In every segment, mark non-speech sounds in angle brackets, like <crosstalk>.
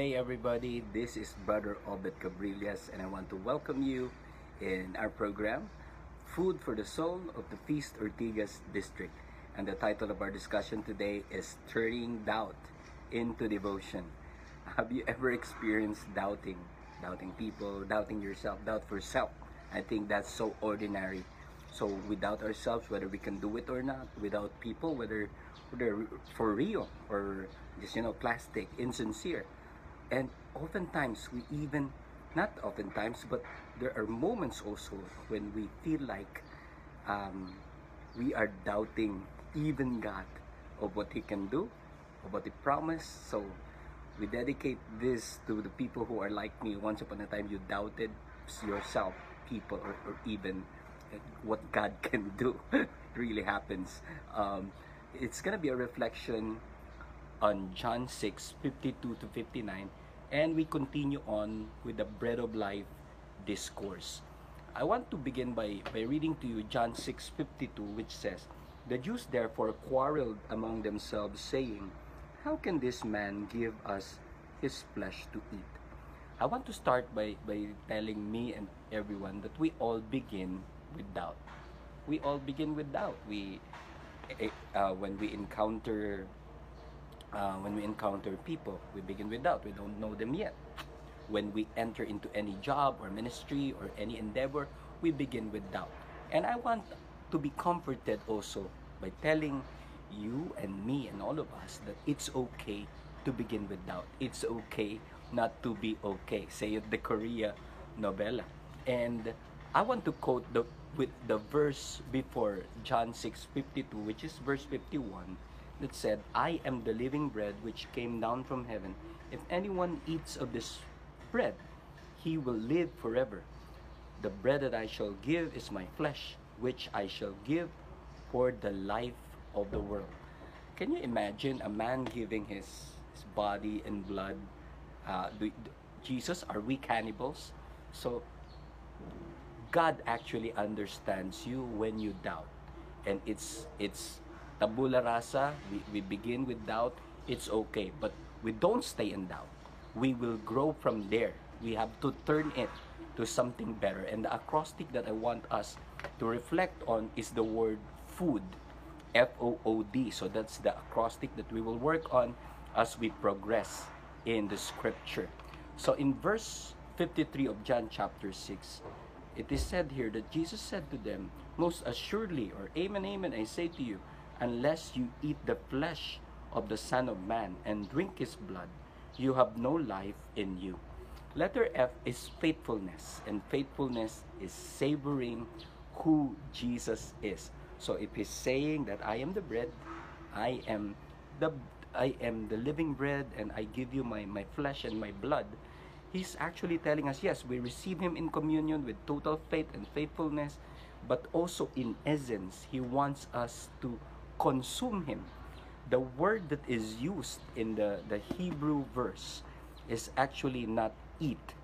day, everybody. This is Brother Obet Cabrillas, and I want to welcome you in our program, Food for the Soul of the Feast Ortigas District. And the title of our discussion today is Turning Doubt into Devotion. <laughs> Have you ever experienced doubting? Doubting people, doubting yourself, doubt for self. I think that's so ordinary. So doubt ourselves whether we can do it or not. Without people, whether they're for real or just you know plastic, insincere. And oftentimes we even not oftentimes, but there are moments also when we feel like um, we are doubting even God of what He can do, of what He promised. So we dedicate this to the people who are like me. Once upon a time, you doubted yourself, people, or, or even what God <laughs> can do really happens. Um, it's gonna be a reflection on John 6 52 to 59, and we continue on with the bread of life discourse. I want to begin by, by reading to you John 6 52, which says, The Jews therefore quarreled among themselves, saying, How can this man give us his flesh to eat? I want to start by, by telling me and everyone that we all begin with doubt. We all begin with doubt. We, eh, uh, when we encounter, uh, when we encounter people, we begin with doubt. We don't know them yet. When we enter into any job or ministry or any endeavor, we begin with doubt. And I want to be comforted also by telling you and me and all of us that it's okay to begin with doubt. It's okay not to be okay. Say it the Korea novella. And I want to quote the with the verse before John 6:52 which is verse 51 that said I am the living bread which came down from heaven. If anyone eats of this bread he will live forever. The bread that I shall give is my flesh which I shall give for the life of the world. Can you imagine a man giving his, his body and blood? Uh, do, Jesus are we cannibals? So God actually understands you when you doubt. And it's it's tabula rasa. We, we begin with doubt. It's okay. But we don't stay in doubt. We will grow from there. We have to turn it to something better. And the acrostic that I want us to reflect on is the word food. F O O D. So that's the acrostic that we will work on as we progress in the scripture. So in verse 53 of John chapter 6, it is said here that Jesus said to them, Most assuredly, or Amen, Amen, I say to you, unless you eat the flesh of the Son of Man and drink his blood, you have no life in you. Letter F is faithfulness, and faithfulness is savoring who Jesus is. So if he's saying that I am the bread, I am the I am the living bread and I give you my, my flesh and my blood, he's actually telling us yes, we receive him in communion with total faith and faithfulness, but also in essence, he wants us to consume him. The word that is used in the, the Hebrew verse is actually not eat.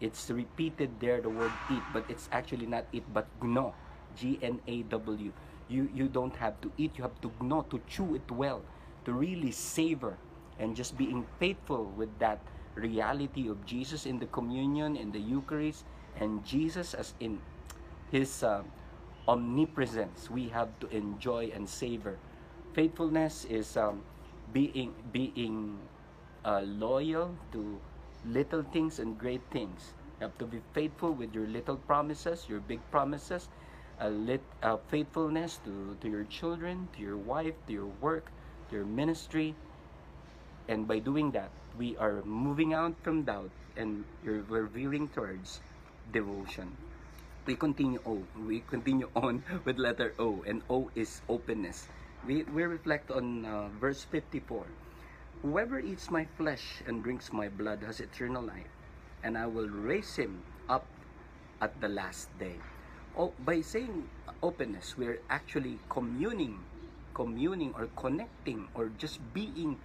It's repeated there, the word eat, but it's actually not eat, but gnaw. G N A W. You, you don't have to eat, you have to gnaw, to chew it well, to really savor, and just being faithful with that reality of Jesus in the communion, in the Eucharist, and Jesus as in His uh, omnipresence. We have to enjoy and savor. Faithfulness is um, being being uh, loyal to little things and great things. You have to be faithful with your little promises, your big promises, lit, uh, faithfulness to, to your children, to your wife, to your work, to your ministry. And by doing that, we are moving out from doubt and we're veering towards devotion. We continue O. We continue on <laughs> with letter O, and O is openness. We, we reflect on uh, verse 54. Whoever eats my flesh and drinks my blood has eternal life, and I will raise him up at the last day. Oh, by saying openness, we're actually communing, communing or connecting or just being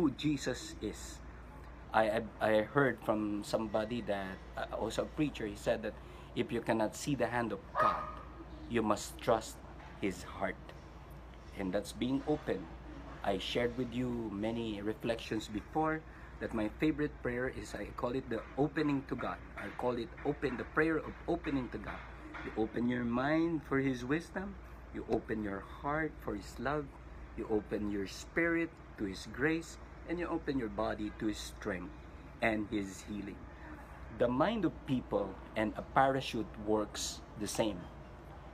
who Jesus is. I, I, I heard from somebody that, uh, also a preacher, he said that if you cannot see the hand of God, you must trust His heart. And that's being open. I shared with you many reflections before that my favorite prayer is I call it the opening to God. I call it open the prayer of opening to God. You open your mind for His wisdom. You open your heart for His love. You open your spirit to His grace. And you open your body to His strength and His healing. The mind of people and a parachute works the same.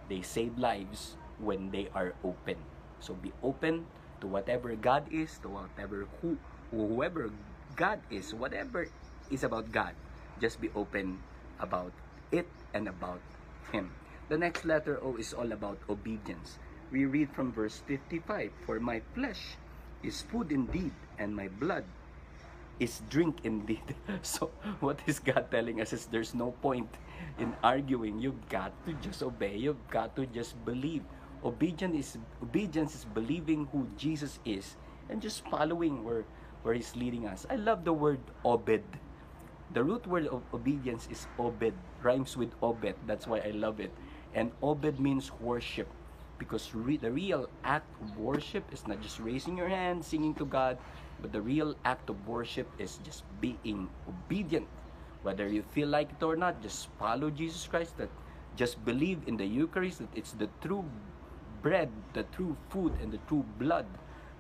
They save lives when they are open. So be open to whatever God is, to whatever who whoever God is, whatever is about God. Just be open about it and about Him. The next letter O is all about obedience. We read from verse 55 For my flesh is food indeed, and my blood is drink indeed. <laughs> So, what is God telling us is there's no point in arguing. You've got to just obey, you've got to just believe. Obedience is, obedience is believing who Jesus is and just following where, where He's leading us. I love the word obed. The root word of obedience is obed, rhymes with Obet. That's why I love it. And obed means worship because re- the real act of worship is not just raising your hand, singing to God, but the real act of worship is just being obedient. Whether you feel like it or not, just follow Jesus Christ. That just believe in the Eucharist that it's the true bread, the true food, and the true blood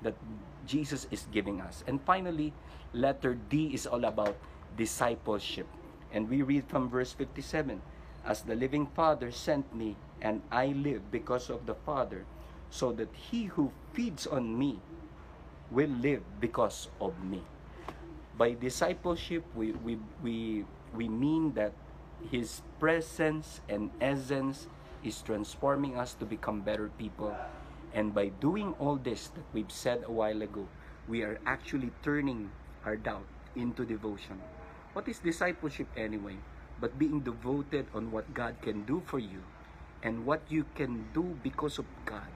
that Jesus is giving us. And finally, letter D is all about discipleship. And we read from verse 57 As the living Father sent me, and I live because of the Father, so that he who feeds on me will live because of me. By discipleship, we, we, we, we mean that his presence and essence is transforming us to become better people. And by doing all this that we've said a while ago, we are actually turning our doubt into devotion. What is discipleship anyway? But being devoted on what God can do for you and what you can do because of God.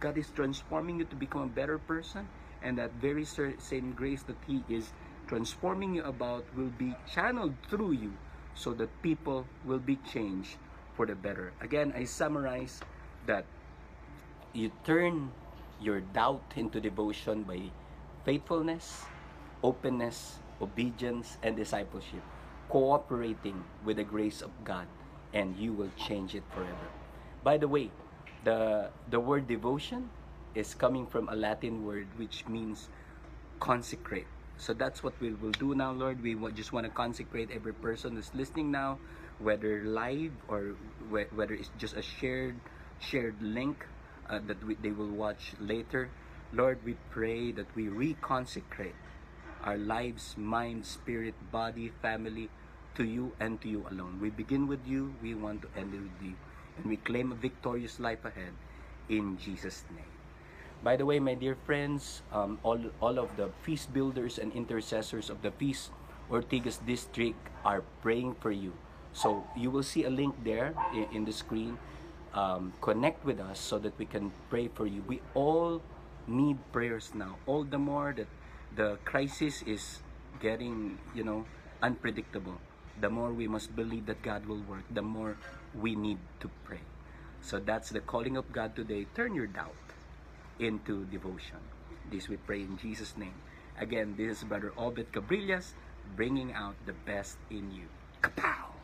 God is transforming you to become a better person, and that very same grace that He is transforming you about will be channeled through you so that people will be changed for the better. Again, I summarize that you turn your doubt into devotion by faithfulness, openness, obedience, and discipleship, cooperating with the grace of God, and you will change it forever. By the way, the, the word devotion is coming from a Latin word which means consecrate. So that's what we will do now, Lord. We just want to consecrate every person who's listening now whether live or whether it's just a shared shared link uh, that we, they will watch later. Lord, we pray that we reconsecrate our lives, mind, spirit, body, family to you and to you alone. We begin with you, we want to end it with you. And we claim a victorious life ahead in Jesus' name. By the way, my dear friends, um, all, all of the feast builders and intercessors of the Feast Ortigas district are praying for you. So you will see a link there in, in the screen. Um, connect with us so that we can pray for you. We all need prayers now. All the more that the crisis is getting, you know, unpredictable. The more we must believe that God will work, the more we need to pray. So that's the calling of God today. Turn your doubt into devotion. This we pray in Jesus' name. Again, this is Brother Obet Cabrillas bringing out the best in you. Kapow!